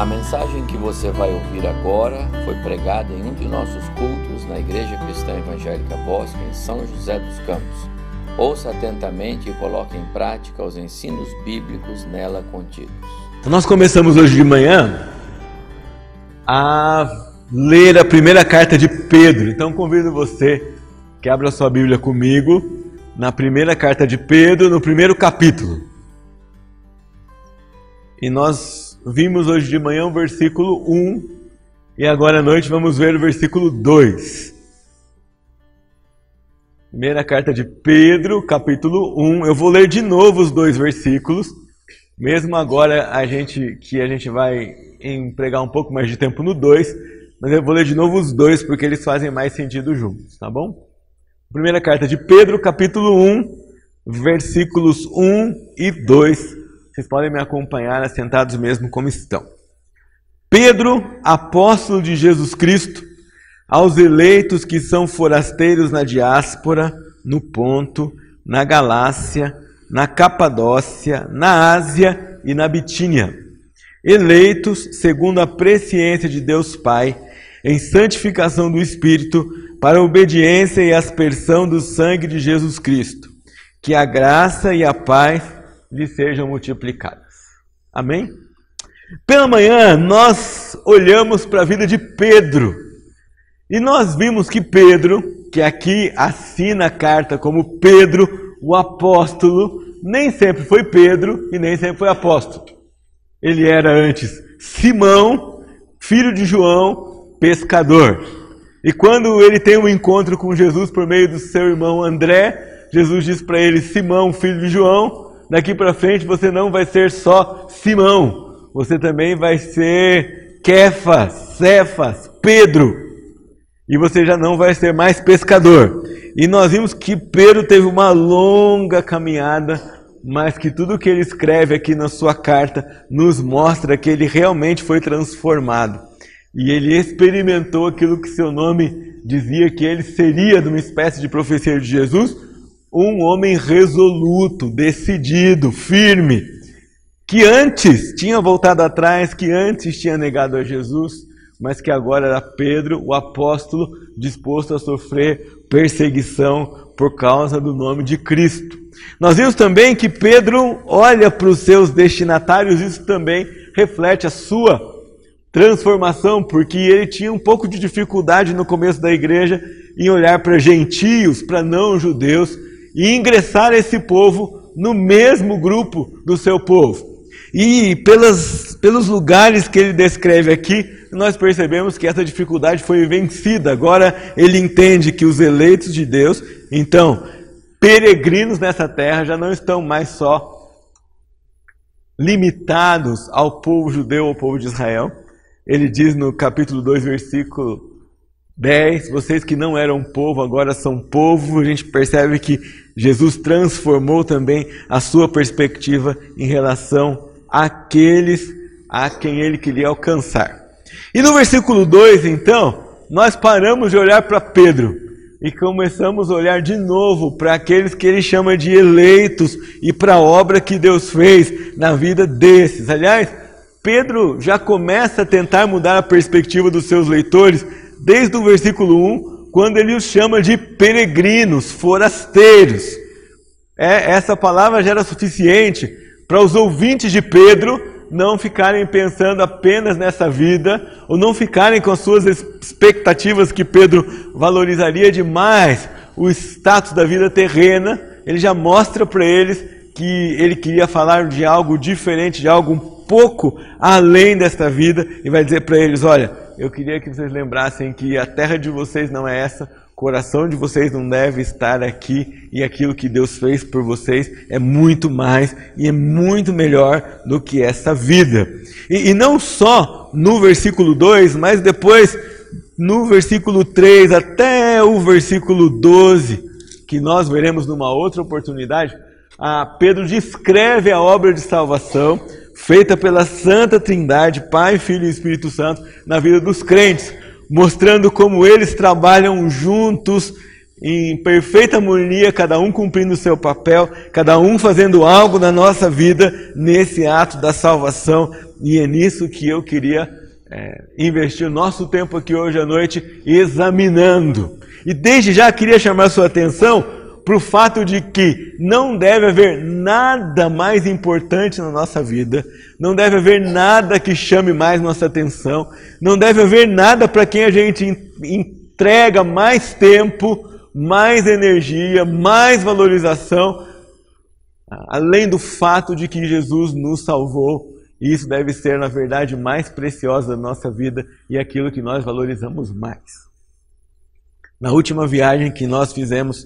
A mensagem que você vai ouvir agora foi pregada em um de nossos cultos na Igreja Cristã Evangélica Bosque, em São José dos Campos. Ouça atentamente e coloque em prática os ensinos bíblicos nela contidos. Nós começamos hoje de manhã a ler a primeira carta de Pedro. Então convido você que abra sua Bíblia comigo na primeira carta de Pedro, no primeiro capítulo. E nós Vimos hoje de manhã o versículo 1 e agora à noite vamos ver o versículo 2. Primeira carta de Pedro, capítulo 1. Eu vou ler de novo os dois versículos, mesmo agora a gente que a gente vai empregar um pouco mais de tempo no 2, mas eu vou ler de novo os dois porque eles fazem mais sentido juntos, tá bom? Primeira carta de Pedro, capítulo 1, versículos 1 e 2 vocês podem me acompanhar assentados mesmo como estão. Pedro, apóstolo de Jesus Cristo, aos eleitos que são forasteiros na diáspora, no Ponto, na Galácia, na Capadócia, na Ásia e na Bitínia, eleitos segundo a presciência de Deus Pai, em santificação do Espírito, para a obediência e aspersão do sangue de Jesus Cristo. Que a graça e a paz lhe sejam multiplicadas. Amém? Pela manhã, nós olhamos para a vida de Pedro e nós vimos que Pedro, que aqui assina a carta como Pedro, o apóstolo, nem sempre foi Pedro e nem sempre foi apóstolo. Ele era antes Simão, filho de João, pescador. E quando ele tem um encontro com Jesus por meio do seu irmão André, Jesus diz para ele: Simão, filho de João, daqui para frente você não vai ser só Simão, você também vai ser Kefas, Cefas, Pedro. E você já não vai ser mais pescador. E nós vimos que Pedro teve uma longa caminhada, mas que tudo que ele escreve aqui na sua carta nos mostra que ele realmente foi transformado. E ele experimentou aquilo que seu nome dizia que ele seria de uma espécie de profecia de Jesus, um homem resoluto, decidido, firme, que antes tinha voltado atrás, que antes tinha negado a Jesus, mas que agora era Pedro, o apóstolo, disposto a sofrer perseguição por causa do nome de Cristo. Nós vimos também que Pedro olha para os seus destinatários, isso também reflete a sua transformação, porque ele tinha um pouco de dificuldade no começo da igreja em olhar para gentios, para não judeus, e ingressar esse povo no mesmo grupo do seu povo. E pelas, pelos lugares que ele descreve aqui, nós percebemos que essa dificuldade foi vencida. Agora ele entende que os eleitos de Deus, então, peregrinos nessa terra, já não estão mais só limitados ao povo judeu, ao povo de Israel. Ele diz no capítulo 2, versículo 10, vocês que não eram povo, agora são povo. A gente percebe que Jesus transformou também a sua perspectiva em relação àqueles a quem ele queria alcançar. E no versículo 2, então, nós paramos de olhar para Pedro e começamos a olhar de novo para aqueles que ele chama de eleitos e para a obra que Deus fez na vida desses. Aliás, Pedro já começa a tentar mudar a perspectiva dos seus leitores desde o versículo 1, quando ele os chama de peregrinos, forasteiros. É, essa palavra já era suficiente para os ouvintes de Pedro não ficarem pensando apenas nessa vida, ou não ficarem com as suas expectativas que Pedro valorizaria demais o status da vida terrena. Ele já mostra para eles que ele queria falar de algo diferente, de algo um pouco além desta vida, e vai dizer para eles: olha, eu queria que vocês lembrassem que a terra de vocês não é essa, o coração de vocês não deve estar aqui, e aquilo que Deus fez por vocês é muito mais e é muito melhor do que essa vida. E, e não só no versículo 2, mas depois no versículo 3 até o versículo 12, que nós veremos numa outra oportunidade, Pedro descreve a obra de salvação feita pela Santa Trindade, Pai, Filho e Espírito Santo, na vida dos crentes, mostrando como eles trabalham juntos em perfeita harmonia, cada um cumprindo o seu papel, cada um fazendo algo na nossa vida nesse ato da salvação. E é nisso que eu queria é, investir o nosso tempo aqui hoje à noite examinando. E desde já queria chamar sua atenção para o fato de que não deve haver nada mais importante na nossa vida, não deve haver nada que chame mais nossa atenção, não deve haver nada para quem a gente entrega mais tempo, mais energia, mais valorização, além do fato de que Jesus nos salvou. E isso deve ser, na verdade, mais preciosa da nossa vida e aquilo que nós valorizamos mais. Na última viagem que nós fizemos,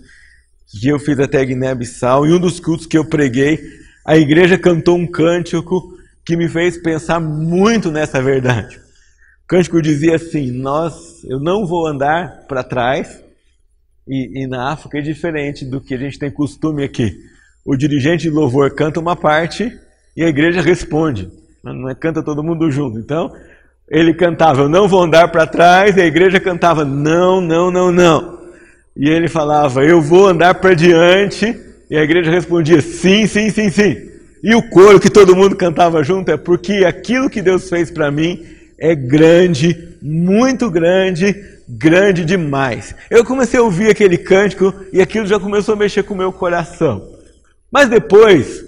que eu fiz até Guiné-Bissau, e um dos cultos que eu preguei, a igreja cantou um cântico que me fez pensar muito nessa verdade. O cântico dizia assim: Nós, eu não vou andar para trás, e, e, na África é diferente do que a gente tem costume aqui. O dirigente de louvor canta uma parte e a igreja responde. Não é canta todo mundo junto. Então, ele cantava, eu não vou andar para trás, e a igreja cantava, não, não, não, não. E ele falava, eu vou andar para diante, e a igreja respondia, sim, sim, sim, sim. E o coro que todo mundo cantava junto é porque aquilo que Deus fez para mim é grande, muito grande, grande demais. Eu comecei a ouvir aquele cântico e aquilo já começou a mexer com o meu coração. Mas depois,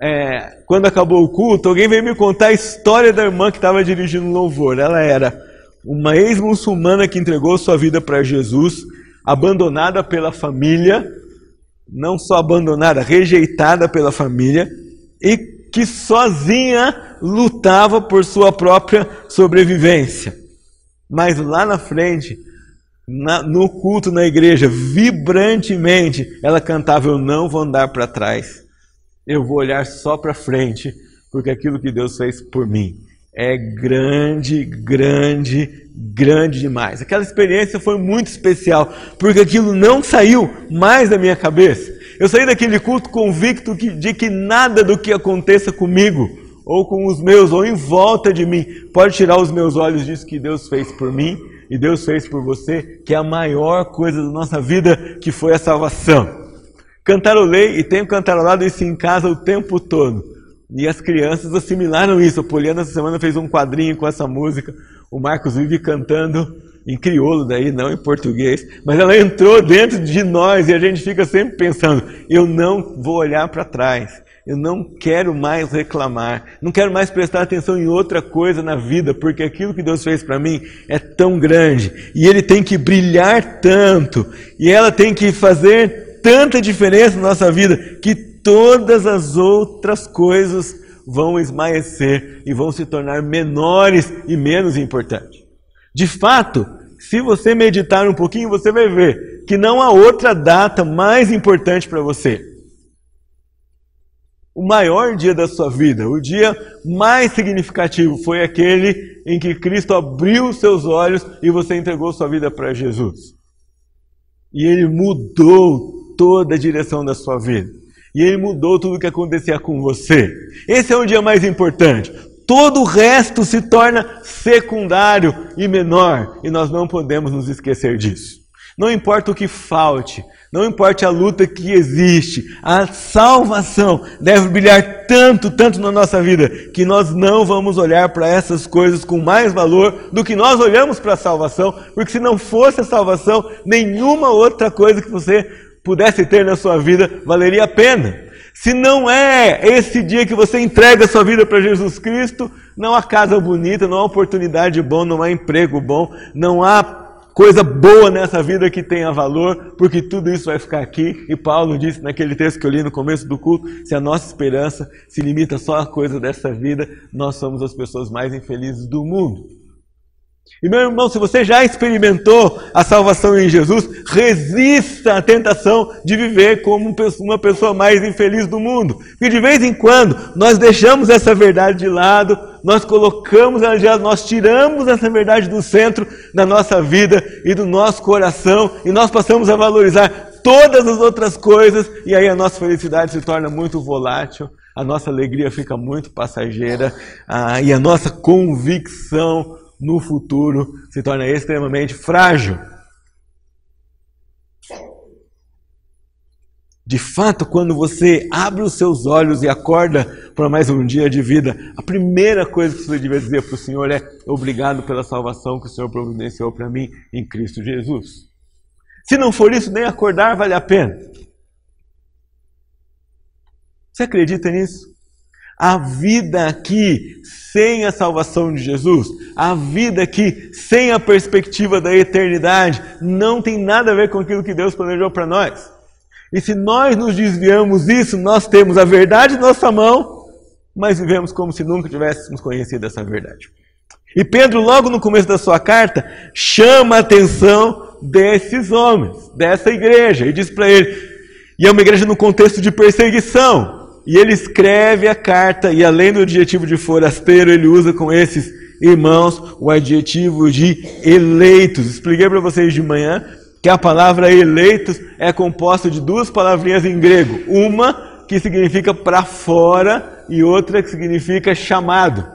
é, quando acabou o culto, alguém veio me contar a história da irmã que estava dirigindo o louvor. Ela era uma ex-muçulmana que entregou sua vida para Jesus, abandonada pela família, não só abandonada, rejeitada pela família, e que sozinha lutava por sua própria sobrevivência. Mas lá na frente, na, no culto na igreja, vibrantemente, ela cantava: Eu não vou andar para trás, eu vou olhar só para frente, porque aquilo que Deus fez por mim é grande, grande, grande demais. Aquela experiência foi muito especial, porque aquilo não saiu mais da minha cabeça. Eu saí daquele culto convicto de que nada do que aconteça comigo ou com os meus, ou em volta de mim, pode tirar os meus olhos disso que Deus fez por mim e Deus fez por você, que é a maior coisa da nossa vida, que foi a salvação. Cantarolei e tenho cantarolado isso em casa o tempo todo. E as crianças assimilaram isso. A Poliana essa semana fez um quadrinho com essa música. O Marcos vive cantando em crioulo daí, não em português. Mas ela entrou dentro de nós e a gente fica sempre pensando: eu não vou olhar para trás. Eu não quero mais reclamar, não quero mais prestar atenção em outra coisa na vida, porque aquilo que Deus fez para mim é tão grande e Ele tem que brilhar tanto e ela tem que fazer tanta diferença na nossa vida que todas as outras coisas vão esmaecer e vão se tornar menores e menos importantes. De fato, se você meditar um pouquinho, você vai ver que não há outra data mais importante para você o maior dia da sua vida, o dia mais significativo foi aquele em que Cristo abriu seus olhos e você entregou sua vida para Jesus. E ele mudou toda a direção da sua vida. E ele mudou tudo o que acontecia com você. Esse é o dia mais importante. Todo o resto se torna secundário e menor, e nós não podemos nos esquecer disso. Não importa o que falte, não importa a luta que existe, a salvação deve brilhar tanto, tanto na nossa vida, que nós não vamos olhar para essas coisas com mais valor do que nós olhamos para a salvação, porque se não fosse a salvação, nenhuma outra coisa que você pudesse ter na sua vida valeria a pena. Se não é esse dia que você entrega a sua vida para Jesus Cristo, não há casa bonita, não há oportunidade bom, não há emprego bom, não há coisa boa nessa vida que tenha valor, porque tudo isso vai ficar aqui. E Paulo disse naquele texto que eu li no começo do culto: se a nossa esperança se limita só à coisa dessa vida, nós somos as pessoas mais infelizes do mundo. E meu irmão, se você já experimentou a salvação em Jesus, resista à tentação de viver como uma pessoa mais infeliz do mundo. Porque de vez em quando nós deixamos essa verdade de lado, nós colocamos ela de lado, nós tiramos essa verdade do centro da nossa vida e do nosso coração e nós passamos a valorizar todas as outras coisas e aí a nossa felicidade se torna muito volátil, a nossa alegria fica muito passageira ah, e a nossa convicção no futuro se torna extremamente frágil. De fato, quando você abre os seus olhos e acorda para mais um dia de vida, a primeira coisa que você deve dizer para o Senhor é: Obrigado pela salvação que o Senhor providenciou para mim em Cristo Jesus. Se não for isso, nem acordar vale a pena. Você acredita nisso? A vida aqui sem a salvação de Jesus, a vida aqui sem a perspectiva da eternidade, não tem nada a ver com aquilo que Deus planejou para nós. E se nós nos desviamos disso, nós temos a verdade em nossa mão, mas vivemos como se nunca tivéssemos conhecido essa verdade. E Pedro, logo no começo da sua carta, chama a atenção desses homens, dessa igreja, e diz para ele, e é uma igreja no contexto de perseguição, e ele escreve a carta, e além do adjetivo de forasteiro, ele usa com esses irmãos o adjetivo de eleitos. Expliquei para vocês de manhã que a palavra eleitos é composta de duas palavrinhas em grego. Uma que significa para fora e outra que significa chamado.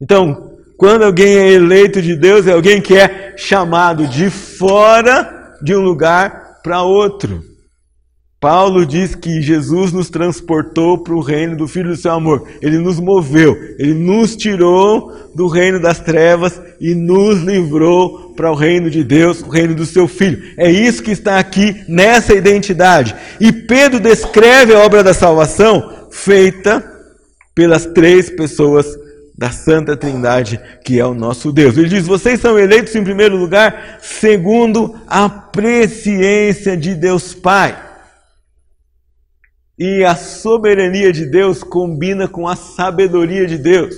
Então, quando alguém é eleito de Deus, é alguém que é chamado de fora de um lugar para outro. Paulo diz que Jesus nos transportou para o reino do Filho do seu amor. Ele nos moveu, ele nos tirou do reino das trevas e nos livrou para o reino de Deus, o reino do seu Filho. É isso que está aqui nessa identidade. E Pedro descreve a obra da salvação feita pelas três pessoas da Santa Trindade, que é o nosso Deus. Ele diz: Vocês são eleitos em primeiro lugar, segundo a presciência de Deus Pai. E a soberania de Deus combina com a sabedoria de Deus.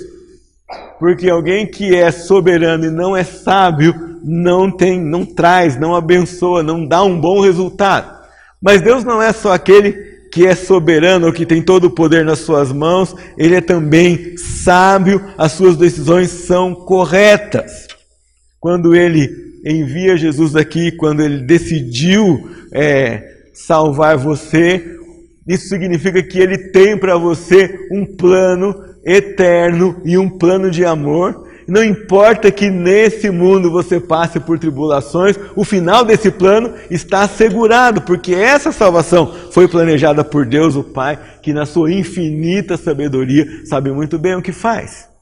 Porque alguém que é soberano e não é sábio não tem, não traz, não abençoa, não dá um bom resultado. Mas Deus não é só aquele que é soberano que tem todo o poder nas suas mãos, ele é também sábio, as suas decisões são corretas. Quando ele envia Jesus aqui, quando ele decidiu é, salvar você, isso significa que ele tem para você um plano eterno e um plano de amor. Não importa que nesse mundo você passe por tribulações, o final desse plano está assegurado, porque essa salvação foi planejada por Deus, o Pai, que na sua infinita sabedoria sabe muito bem o que faz.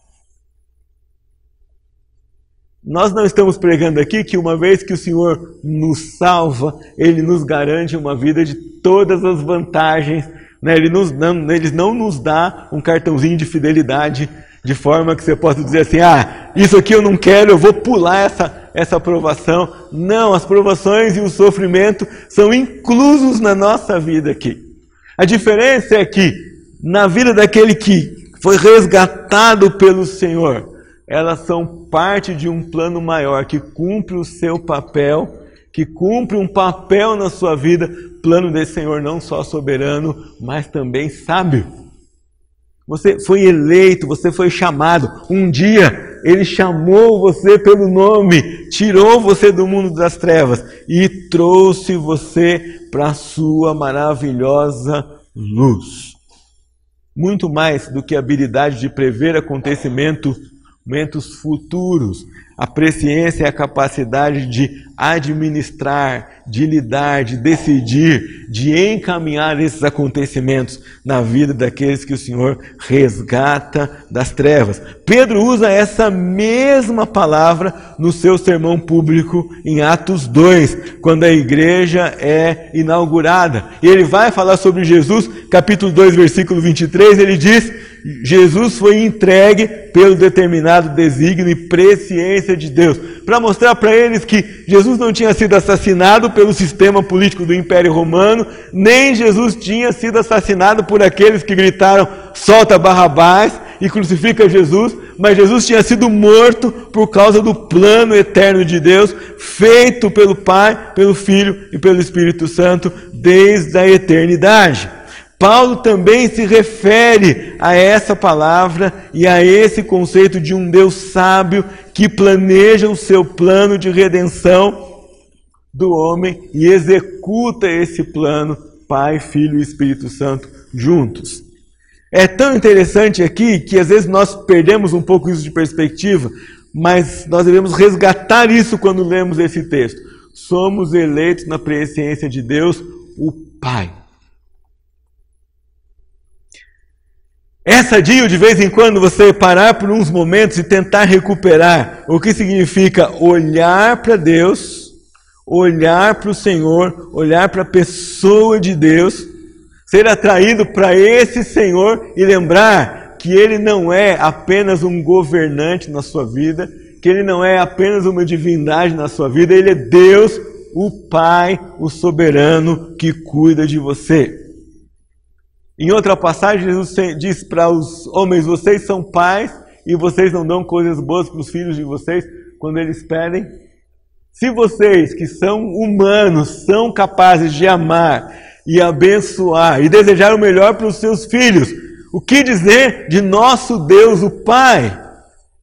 Nós não estamos pregando aqui que uma vez que o Senhor nos salva, Ele nos garante uma vida de todas as vantagens. Né? Ele, nos, não, ele não nos dá um cartãozinho de fidelidade de forma que você possa dizer assim: ah, isso aqui eu não quero, eu vou pular essa, essa aprovação. Não, as provações e o sofrimento são inclusos na nossa vida aqui. A diferença é que na vida daquele que foi resgatado pelo Senhor, elas são parte de um plano maior que cumpre o seu papel, que cumpre um papel na sua vida, plano desse Senhor não só soberano, mas também sábio. Você foi eleito, você foi chamado. Um dia ele chamou você pelo nome, tirou você do mundo das trevas e trouxe você para a sua maravilhosa luz. Muito mais do que a habilidade de prever acontecimento momentos futuros. A presciência é a capacidade de administrar, de lidar, de decidir, de encaminhar esses acontecimentos na vida daqueles que o Senhor resgata das trevas. Pedro usa essa mesma palavra no seu sermão público em Atos 2, quando a igreja é inaugurada. E ele vai falar sobre Jesus, capítulo 2, versículo 23, ele diz: Jesus foi entregue pelo determinado desígnio e presciência de Deus, para mostrar para eles que Jesus não tinha sido assassinado pelo sistema político do Império Romano, nem Jesus tinha sido assassinado por aqueles que gritaram: solta Barrabás e crucifica Jesus, mas Jesus tinha sido morto por causa do plano eterno de Deus, feito pelo Pai, pelo Filho e pelo Espírito Santo desde a eternidade. Paulo também se refere a essa palavra e a esse conceito de um Deus sábio que planeja o seu plano de redenção do homem e executa esse plano, Pai, Filho e Espírito Santo juntos. É tão interessante aqui que às vezes nós perdemos um pouco isso de perspectiva, mas nós devemos resgatar isso quando lemos esse texto. Somos eleitos na presciência de Deus o Pai. É sadio de vez em quando você parar por uns momentos e tentar recuperar o que significa olhar para Deus, olhar para o Senhor, olhar para a pessoa de Deus, ser atraído para esse Senhor e lembrar que Ele não é apenas um governante na sua vida, que Ele não é apenas uma divindade na sua vida, Ele é Deus, o Pai, o soberano que cuida de você. Em outra passagem, Jesus diz para os homens: Vocês são pais e vocês não dão coisas boas para os filhos de vocês quando eles pedem. Se vocês, que são humanos, são capazes de amar e abençoar e desejar o melhor para os seus filhos, o que dizer de nosso Deus, o Pai,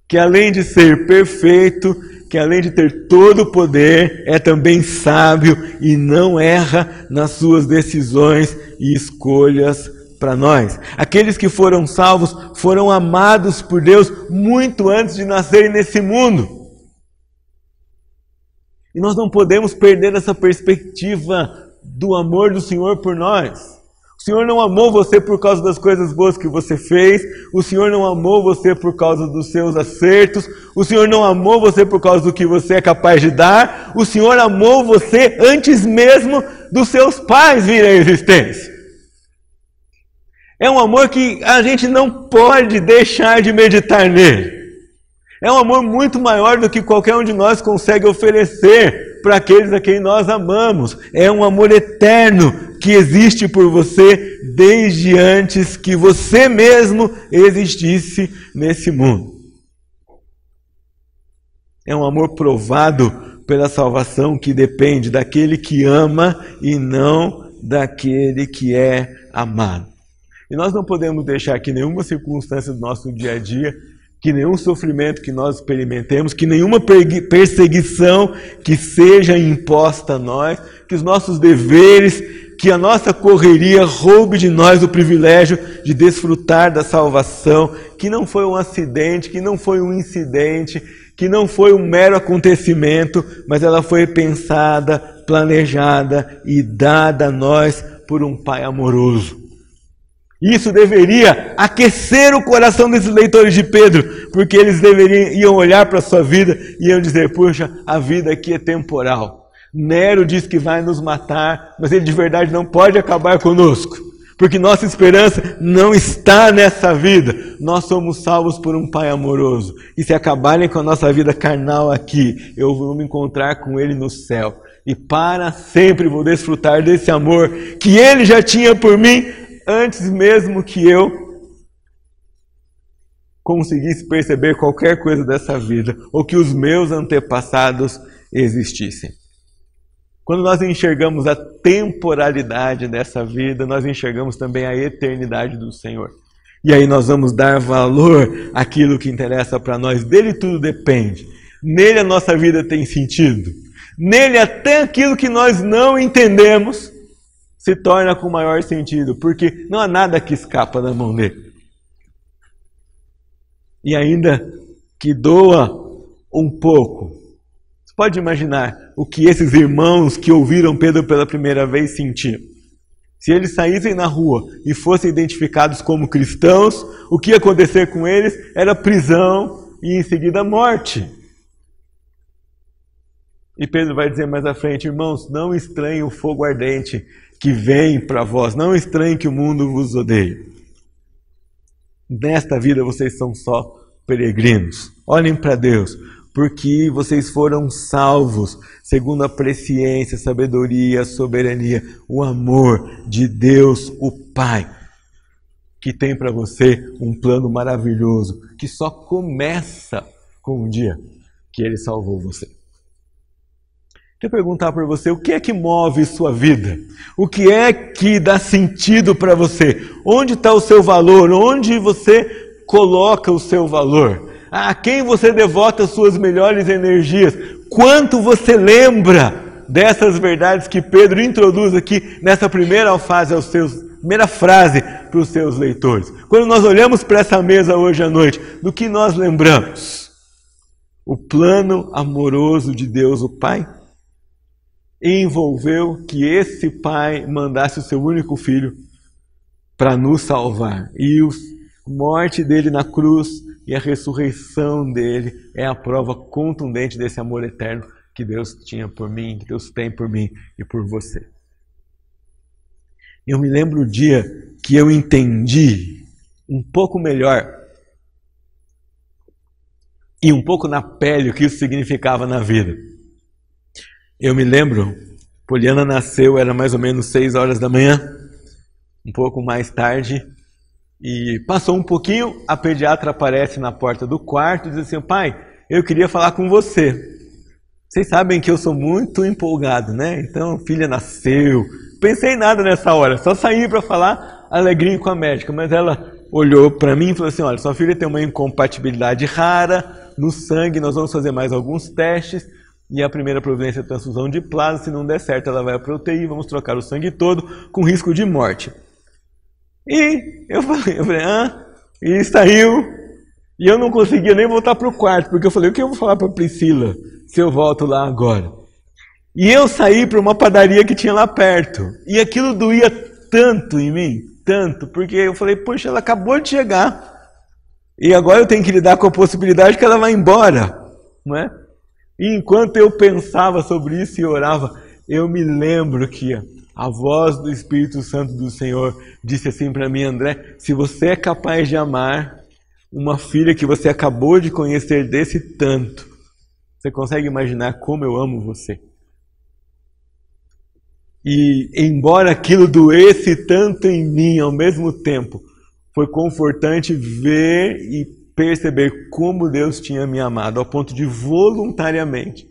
que além de ser perfeito, que além de ter todo o poder, é também sábio e não erra nas suas decisões e escolhas para nós. Aqueles que foram salvos foram amados por Deus muito antes de nascerem nesse mundo. E nós não podemos perder essa perspectiva do amor do Senhor por nós. O Senhor não amou você por causa das coisas boas que você fez. O Senhor não amou você por causa dos seus acertos. O Senhor não amou você por causa do que você é capaz de dar. O Senhor amou você antes mesmo dos seus pais virem à existência. É um amor que a gente não pode deixar de meditar nele. É um amor muito maior do que qualquer um de nós consegue oferecer para aqueles a quem nós amamos. É um amor eterno que existe por você desde antes que você mesmo existisse nesse mundo. É um amor provado pela salvação que depende daquele que ama e não daquele que é amado. E nós não podemos deixar que nenhuma circunstância do nosso dia a dia, que nenhum sofrimento que nós experimentemos, que nenhuma perseguição que seja imposta a nós, que os nossos deveres, que a nossa correria roube de nós o privilégio de desfrutar da salvação, que não foi um acidente, que não foi um incidente, que não foi um mero acontecimento, mas ela foi pensada, planejada e dada a nós por um Pai amoroso. Isso deveria aquecer o coração desses leitores de Pedro, porque eles deveriam iam olhar para a sua vida e iam dizer: Puxa, a vida aqui é temporal. Nero diz que vai nos matar, mas ele de verdade não pode acabar conosco, porque nossa esperança não está nessa vida. Nós somos salvos por um Pai amoroso. E se acabarem com a nossa vida carnal aqui, eu vou me encontrar com Ele no céu. E para sempre vou desfrutar desse amor que Ele já tinha por mim antes mesmo que eu conseguisse perceber qualquer coisa dessa vida, ou que os meus antepassados existissem. Quando nós enxergamos a temporalidade dessa vida, nós enxergamos também a eternidade do Senhor. E aí nós vamos dar valor àquilo que interessa para nós. Dele tudo depende. Nele a nossa vida tem sentido. Nele até aquilo que nós não entendemos se torna com maior sentido, porque não há nada que escapa da mão dele. E ainda que doa um pouco, você pode imaginar o que esses irmãos que ouviram Pedro pela primeira vez sentiam. Se eles saíssem na rua e fossem identificados como cristãos, o que ia acontecer com eles era prisão e em seguida morte. E Pedro vai dizer mais à frente, irmãos, não estranhem o fogo ardente que vem para vós. Não estranhe que o mundo vos odeie. Nesta vida vocês são só peregrinos. Olhem para Deus, porque vocês foram salvos segundo a presciência, sabedoria, soberania, o amor de Deus, o Pai, que tem para você um plano maravilhoso que só começa com o dia que ele salvou você. Quero perguntar para você, o que é que move sua vida? O que é que dá sentido para você? Onde está o seu valor? Onde você coloca o seu valor? A quem você devota suas melhores energias? Quanto você lembra dessas verdades que Pedro introduz aqui nessa primeira fase aos seus, primeira frase para os seus leitores? Quando nós olhamos para essa mesa hoje à noite, do que nós lembramos? O plano amoroso de Deus, o Pai? Envolveu que esse pai mandasse o seu único filho para nos salvar. E a morte dele na cruz e a ressurreição dele é a prova contundente desse amor eterno que Deus tinha por mim, que Deus tem por mim e por você. Eu me lembro o dia que eu entendi um pouco melhor e um pouco na pele o que isso significava na vida. Eu me lembro, Poliana nasceu, era mais ou menos 6 horas da manhã, um pouco mais tarde, e passou um pouquinho, a pediatra aparece na porta do quarto e diz assim: Pai, eu queria falar com você. Vocês sabem que eu sou muito empolgado, né? Então, filha nasceu. Pensei em nada nessa hora, só saí para falar alegria com a médica, mas ela olhou para mim e falou assim: Olha, sua filha tem uma incompatibilidade rara no sangue, nós vamos fazer mais alguns testes. E a primeira providência é transfusão de plasma. Se não der certo, ela vai para UTI, vamos trocar o sangue todo com risco de morte. E eu falei, eu falei, ah, e saiu. E eu não conseguia nem voltar para o quarto, porque eu falei, o que eu vou falar para Priscila se eu volto lá agora? E eu saí para uma padaria que tinha lá perto. E aquilo doía tanto em mim, tanto, porque eu falei, poxa, ela acabou de chegar. E agora eu tenho que lidar com a possibilidade que ela vai embora, não é? E enquanto eu pensava sobre isso e orava, eu me lembro que a voz do Espírito Santo do Senhor disse assim para mim, André: se você é capaz de amar uma filha que você acabou de conhecer desse tanto, você consegue imaginar como eu amo você? E embora aquilo doesse tanto em mim ao mesmo tempo, foi confortante ver e perceber como Deus tinha me amado, ao ponto de voluntariamente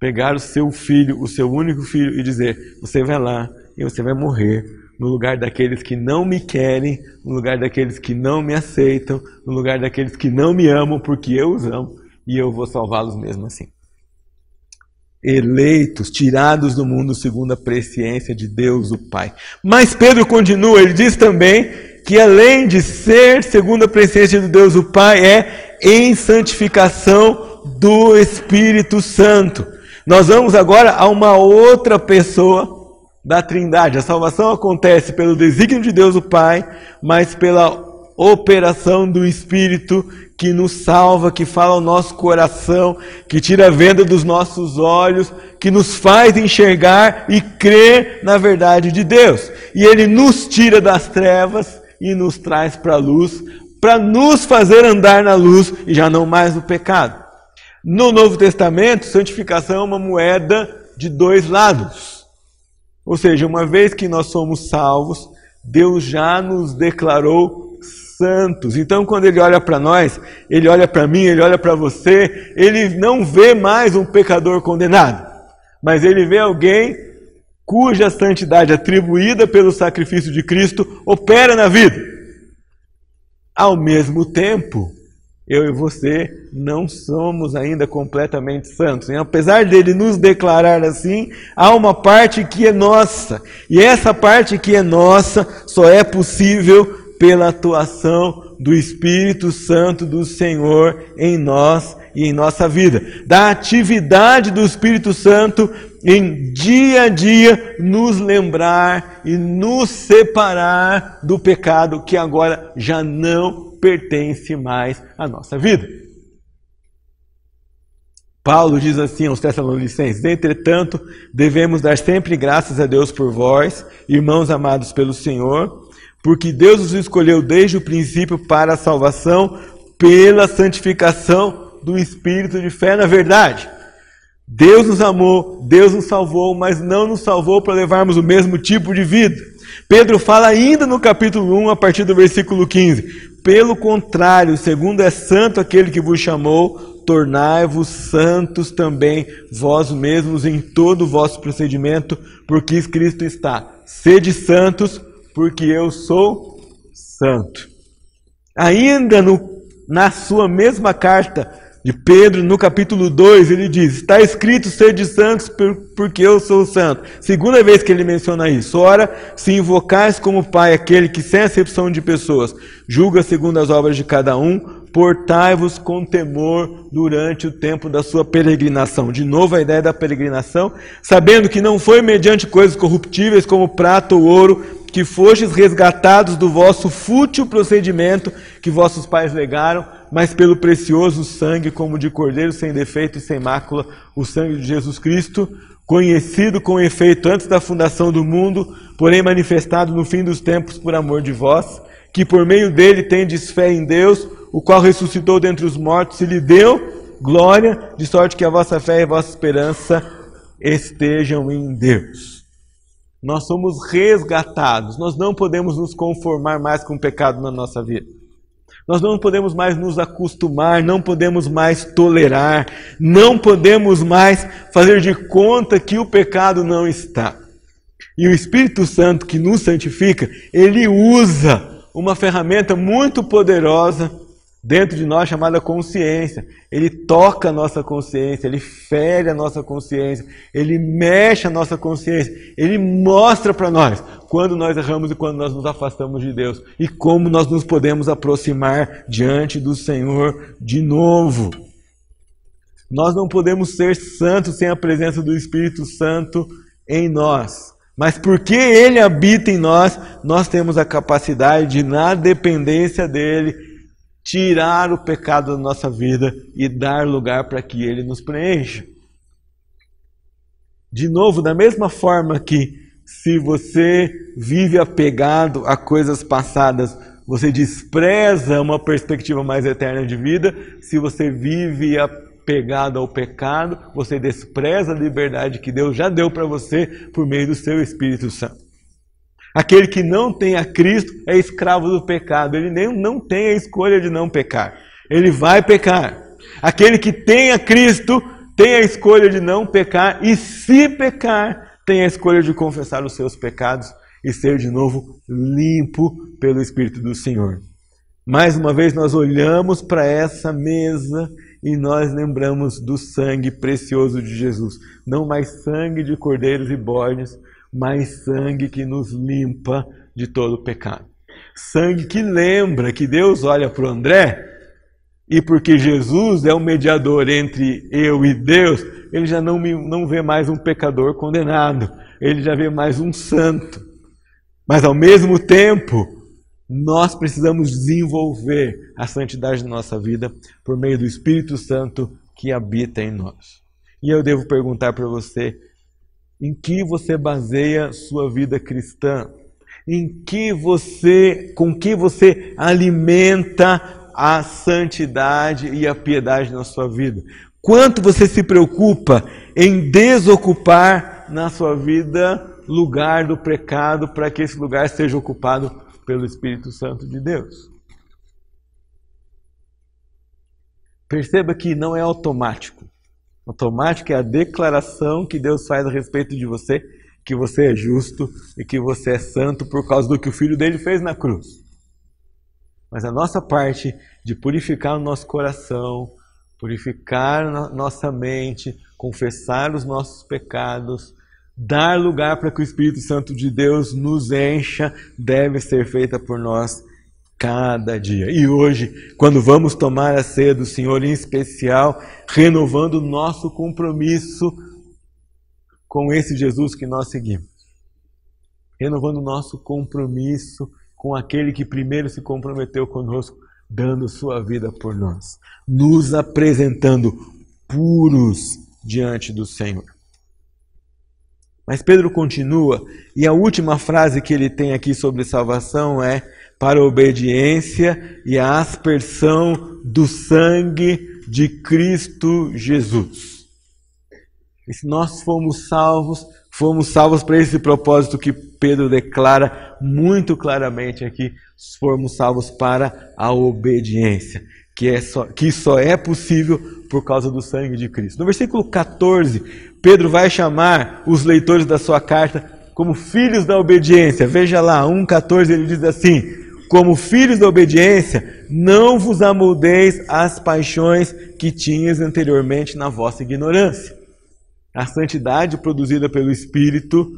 pegar o seu filho, o seu único filho, e dizer: Você vai lá e você vai morrer no lugar daqueles que não me querem, no lugar daqueles que não me aceitam, no lugar daqueles que não me amam, porque eu os amo e eu vou salvá-los mesmo assim. Eleitos, tirados do mundo segundo a presciência de Deus o Pai. Mas Pedro continua, ele diz também que além de ser segundo a presciência de Deus o Pai, é em santificação do Espírito Santo. Nós vamos agora a uma outra pessoa da Trindade. A salvação acontece pelo desígnio de Deus o Pai, mas pela operação do Espírito que nos salva, que fala ao nosso coração, que tira a venda dos nossos olhos, que nos faz enxergar e crer na verdade de Deus. E ele nos tira das trevas e nos traz para a luz, para nos fazer andar na luz e já não mais no pecado. No Novo Testamento, santificação é uma moeda de dois lados. Ou seja, uma vez que nós somos salvos, Deus já nos declarou santos. Então, quando Ele olha para nós, Ele olha para mim, Ele olha para você, Ele não vê mais um pecador condenado, mas Ele vê alguém cuja santidade atribuída pelo sacrifício de Cristo opera na vida. Ao mesmo tempo, eu e você não somos ainda completamente santos. E apesar dele nos declarar assim, há uma parte que é nossa. E essa parte que é nossa só é possível pela atuação do Espírito Santo do Senhor em nós e em nossa vida. Da atividade do Espírito Santo em dia a dia nos lembrar e nos separar do pecado que agora já não pertence mais à nossa vida. Paulo diz assim aos Tessalonicenses: Entretanto, devemos dar sempre graças a Deus por vós, irmãos amados pelo Senhor, porque Deus os escolheu desde o princípio para a salvação, pela santificação do espírito de fé na verdade. Deus nos amou, Deus nos salvou, mas não nos salvou para levarmos o mesmo tipo de vida. Pedro fala ainda no capítulo 1, a partir do versículo 15: pelo contrário, segundo é santo aquele que vos chamou, tornai-vos santos também vós mesmos em todo o vosso procedimento, porque Cristo está. Sede santos, porque eu sou santo. Ainda no, na sua mesma carta, de Pedro, no capítulo 2, ele diz: Está escrito sede santos porque eu sou santo. Segunda vez que ele menciona isso. Ora, se invocais como Pai aquele que, sem acepção de pessoas, julga segundo as obras de cada um, portai-vos com temor durante o tempo da sua peregrinação. De novo, a ideia da peregrinação, sabendo que não foi mediante coisas corruptíveis como prata ou ouro que fostes resgatados do vosso fútil procedimento que vossos pais legaram, mas pelo precioso sangue, como de cordeiro sem defeito e sem mácula, o sangue de Jesus Cristo, conhecido com efeito antes da fundação do mundo, porém manifestado no fim dos tempos por amor de vós, que por meio dele tendes fé em Deus, o qual ressuscitou dentre os mortos e lhe deu glória, de sorte que a vossa fé e a vossa esperança estejam em Deus. Nós somos resgatados. Nós não podemos nos conformar mais com o pecado na nossa vida. Nós não podemos mais nos acostumar, não podemos mais tolerar, não podemos mais fazer de conta que o pecado não está. E o Espírito Santo que nos santifica, ele usa uma ferramenta muito poderosa dentro de nós chamada consciência. Ele toca a nossa consciência, ele fere a nossa consciência, ele mexe a nossa consciência, ele mostra para nós quando nós erramos e quando nós nos afastamos de Deus e como nós nos podemos aproximar diante do Senhor de novo. Nós não podemos ser santos sem a presença do Espírito Santo em nós. Mas porque Ele habita em nós, nós temos a capacidade de, na dependência dele, tirar o pecado da nossa vida e dar lugar para que ele nos preencha. De novo, da mesma forma que se você vive apegado a coisas passadas, você despreza uma perspectiva mais eterna de vida. Se você vive apegado ao pecado, você despreza a liberdade que Deus já deu para você por meio do seu Espírito Santo. Aquele que não tem a Cristo é escravo do pecado. Ele nem, não tem a escolha de não pecar. Ele vai pecar. Aquele que tem a Cristo tem a escolha de não pecar. E se pecar, tem a escolha de confessar os seus pecados e ser de novo limpo pelo Espírito do Senhor. Mais uma vez, nós olhamos para essa mesa e nós lembramos do sangue precioso de Jesus. Não mais sangue de cordeiros e bodes, mas sangue que nos limpa de todo pecado. Sangue que lembra que Deus olha para o André e porque Jesus é o mediador entre eu e Deus, ele já não, me, não vê mais um pecador condenado, ele já vê mais um santo. Mas ao mesmo tempo, nós precisamos desenvolver a santidade da nossa vida por meio do Espírito Santo que habita em nós. E eu devo perguntar para você em que você baseia sua vida cristã? Em que você, com que você alimenta a santidade e a piedade na sua vida? Quanto você se preocupa em desocupar na sua vida lugar do pecado para que esse lugar seja ocupado pelo Espírito Santo de Deus? Perceba que não é automático. Automático é a declaração que Deus faz a respeito de você, que você é justo e que você é santo por causa do que o Filho dele fez na cruz. Mas a nossa parte de purificar o nosso coração, purificar nossa mente, confessar os nossos pecados, dar lugar para que o Espírito Santo de Deus nos encha, deve ser feita por nós cada dia. E hoje, quando vamos tomar a ceia do Senhor, em especial, renovando o nosso compromisso com esse Jesus que nós seguimos. Renovando o nosso compromisso com aquele que primeiro se comprometeu conosco, dando sua vida por nós, nos apresentando puros diante do Senhor. Mas Pedro continua, e a última frase que ele tem aqui sobre salvação é: para a obediência e a aspersão do sangue de Cristo Jesus. E se nós fomos salvos, fomos salvos para esse propósito que Pedro declara muito claramente aqui, fomos salvos para a obediência, que, é só, que só é possível por causa do sangue de Cristo. No versículo 14, Pedro vai chamar os leitores da sua carta como filhos da obediência. Veja lá, 1,14 ele diz assim: como filhos da obediência, não vos amoldeis às paixões que tinhas anteriormente na vossa ignorância. A santidade produzida pelo Espírito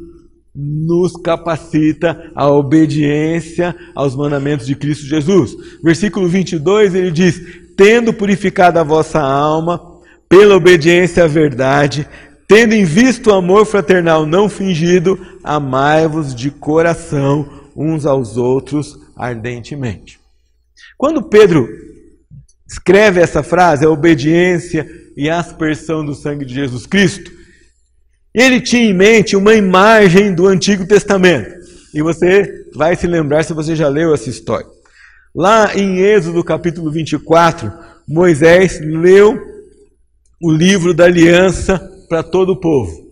nos capacita à obediência aos mandamentos de Cristo Jesus. Versículo 22 ele diz: Tendo purificado a vossa alma pela obediência à verdade, tendo em vista o amor fraternal não fingido, amai-vos de coração uns aos outros ardentemente. Quando Pedro escreve essa frase, a obediência e aspersão do sangue de Jesus Cristo, ele tinha em mente uma imagem do Antigo Testamento. E você vai se lembrar se você já leu essa história. Lá em Êxodo capítulo 24, Moisés leu o livro da aliança para todo o povo.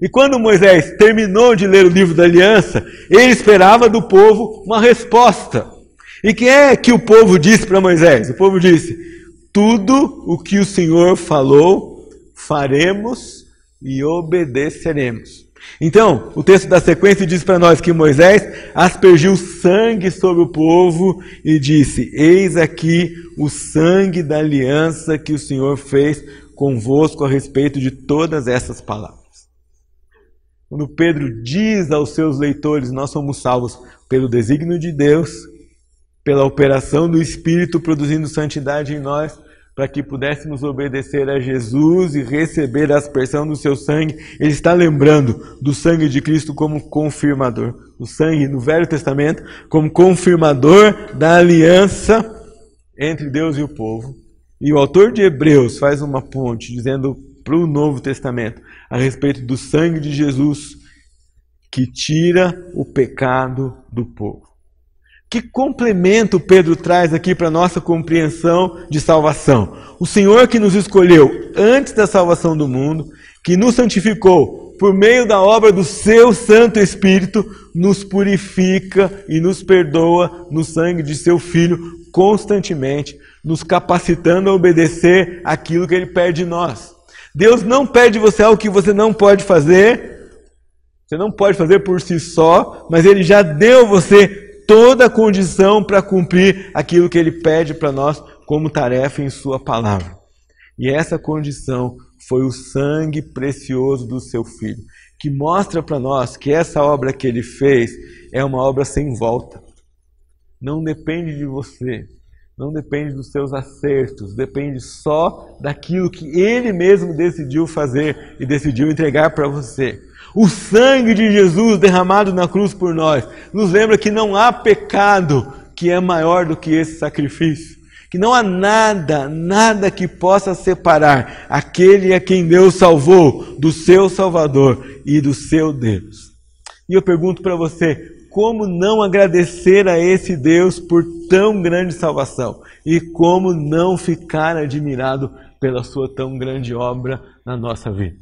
E quando Moisés terminou de ler o livro da aliança, ele esperava do povo uma resposta. E quem é que o povo disse para Moisés? O povo disse: Tudo o que o Senhor falou, faremos e obedeceremos. Então, o texto da sequência diz para nós que Moisés aspergiu sangue sobre o povo e disse: Eis aqui o sangue da aliança que o Senhor fez convosco a respeito de todas essas palavras. Quando Pedro diz aos seus leitores: Nós somos salvos pelo desígnio de Deus, pela operação do Espírito produzindo santidade em nós, para que pudéssemos obedecer a Jesus e receber a aspersão do seu sangue. Ele está lembrando do sangue de Cristo como confirmador. O sangue no Velho Testamento como confirmador da aliança entre Deus e o povo. E o autor de Hebreus faz uma ponte dizendo para o Novo Testamento a respeito do sangue de Jesus que tira o pecado do povo. Que complemento Pedro traz aqui para nossa compreensão de salvação. O Senhor que nos escolheu antes da salvação do mundo, que nos santificou por meio da obra do seu Santo Espírito, nos purifica e nos perdoa no sangue de seu Filho constantemente, nos capacitando a obedecer aquilo que ele pede de nós. Deus não pede de você algo que você não pode fazer, você não pode fazer por si só, mas ele já deu você toda a condição para cumprir aquilo que ele pede para nós como tarefa em sua palavra. E essa condição foi o sangue precioso do seu filho, que mostra para nós que essa obra que ele fez é uma obra sem volta. Não depende de você, não depende dos seus acertos, depende só daquilo que ele mesmo decidiu fazer e decidiu entregar para você. O sangue de Jesus derramado na cruz por nós nos lembra que não há pecado que é maior do que esse sacrifício. Que não há nada, nada que possa separar aquele a quem Deus salvou do seu Salvador e do seu Deus. E eu pergunto para você, como não agradecer a esse Deus por tão grande salvação? E como não ficar admirado pela sua tão grande obra na nossa vida?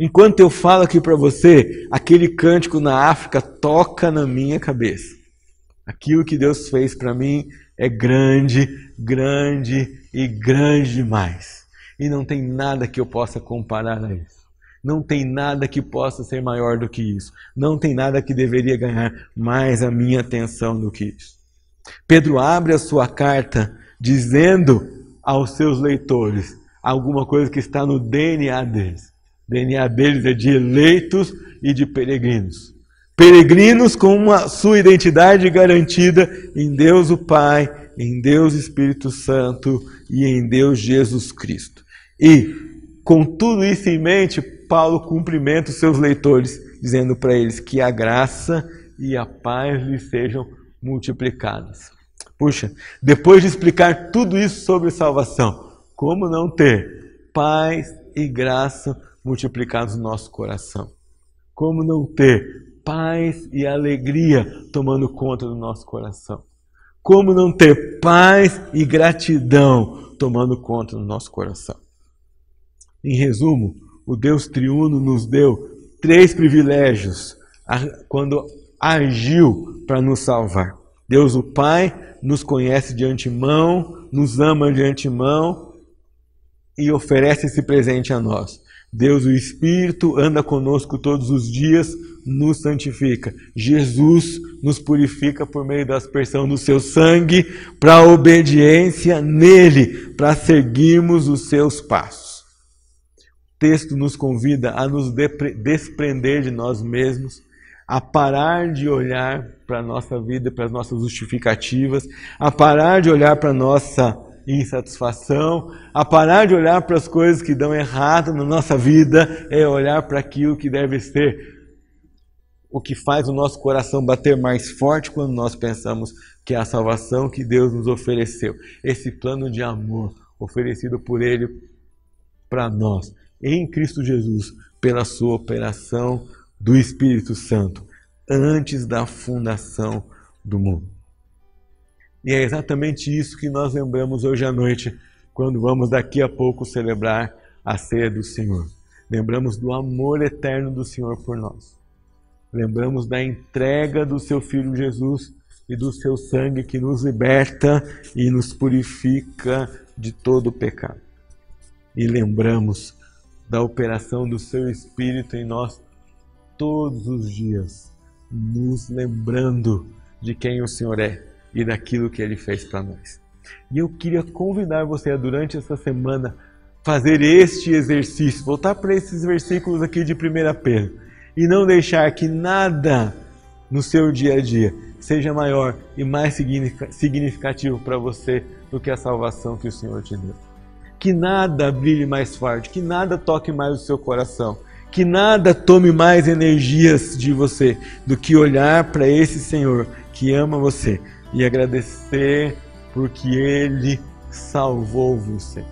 Enquanto eu falo aqui para você, aquele cântico na África toca na minha cabeça. Aquilo que Deus fez para mim é grande, grande e grande demais. E não tem nada que eu possa comparar a isso. Não tem nada que possa ser maior do que isso. Não tem nada que deveria ganhar mais a minha atenção do que isso. Pedro abre a sua carta dizendo aos seus leitores alguma coisa que está no DNA deles. DNA deles é de eleitos e de peregrinos. Peregrinos com a sua identidade garantida em Deus o Pai, em Deus Espírito Santo e em Deus Jesus Cristo. E, com tudo isso em mente, Paulo cumprimenta os seus leitores, dizendo para eles que a graça e a paz lhes sejam multiplicadas. Puxa, depois de explicar tudo isso sobre salvação, como não ter paz e graça multiplicados no nosso coração. Como não ter paz e alegria tomando conta do nosso coração? Como não ter paz e gratidão tomando conta do nosso coração? Em resumo, o Deus triuno nos deu três privilégios quando agiu para nos salvar. Deus o Pai nos conhece de antemão, nos ama de antemão e oferece esse presente a nós. Deus, o Espírito, anda conosco todos os dias, nos santifica. Jesus nos purifica por meio da aspersão do seu sangue, para obediência nele, para seguirmos os seus passos. Texto nos convida a nos desprender de nós mesmos, a parar de olhar para a nossa vida, para as nossas justificativas, a parar de olhar para a nossa insatisfação, a parar de olhar para as coisas que dão errado na nossa vida, é olhar para aquilo que deve ser o que faz o nosso coração bater mais forte quando nós pensamos que é a salvação que Deus nos ofereceu, esse plano de amor oferecido por Ele para nós, em Cristo Jesus, pela sua operação do Espírito Santo, antes da fundação do mundo. E é exatamente isso que nós lembramos hoje à noite, quando vamos daqui a pouco celebrar a ceia do Senhor. Lembramos do amor eterno do Senhor por nós. Lembramos da entrega do seu Filho Jesus e do seu sangue que nos liberta e nos purifica de todo o pecado. E lembramos da operação do seu Espírito em nós todos os dias, nos lembrando de quem o Senhor é e daquilo que ele fez para nós. E eu queria convidar você a, durante essa semana, fazer este exercício, voltar para esses versículos aqui de 1 Pedro e não deixar que nada no seu dia a dia seja maior e mais significativo para você do que a salvação que o Senhor te deu. Que nada brilhe mais forte, que nada toque mais o seu coração, que nada tome mais energias de você do que olhar para esse Senhor que ama você e agradecer porque Ele salvou você.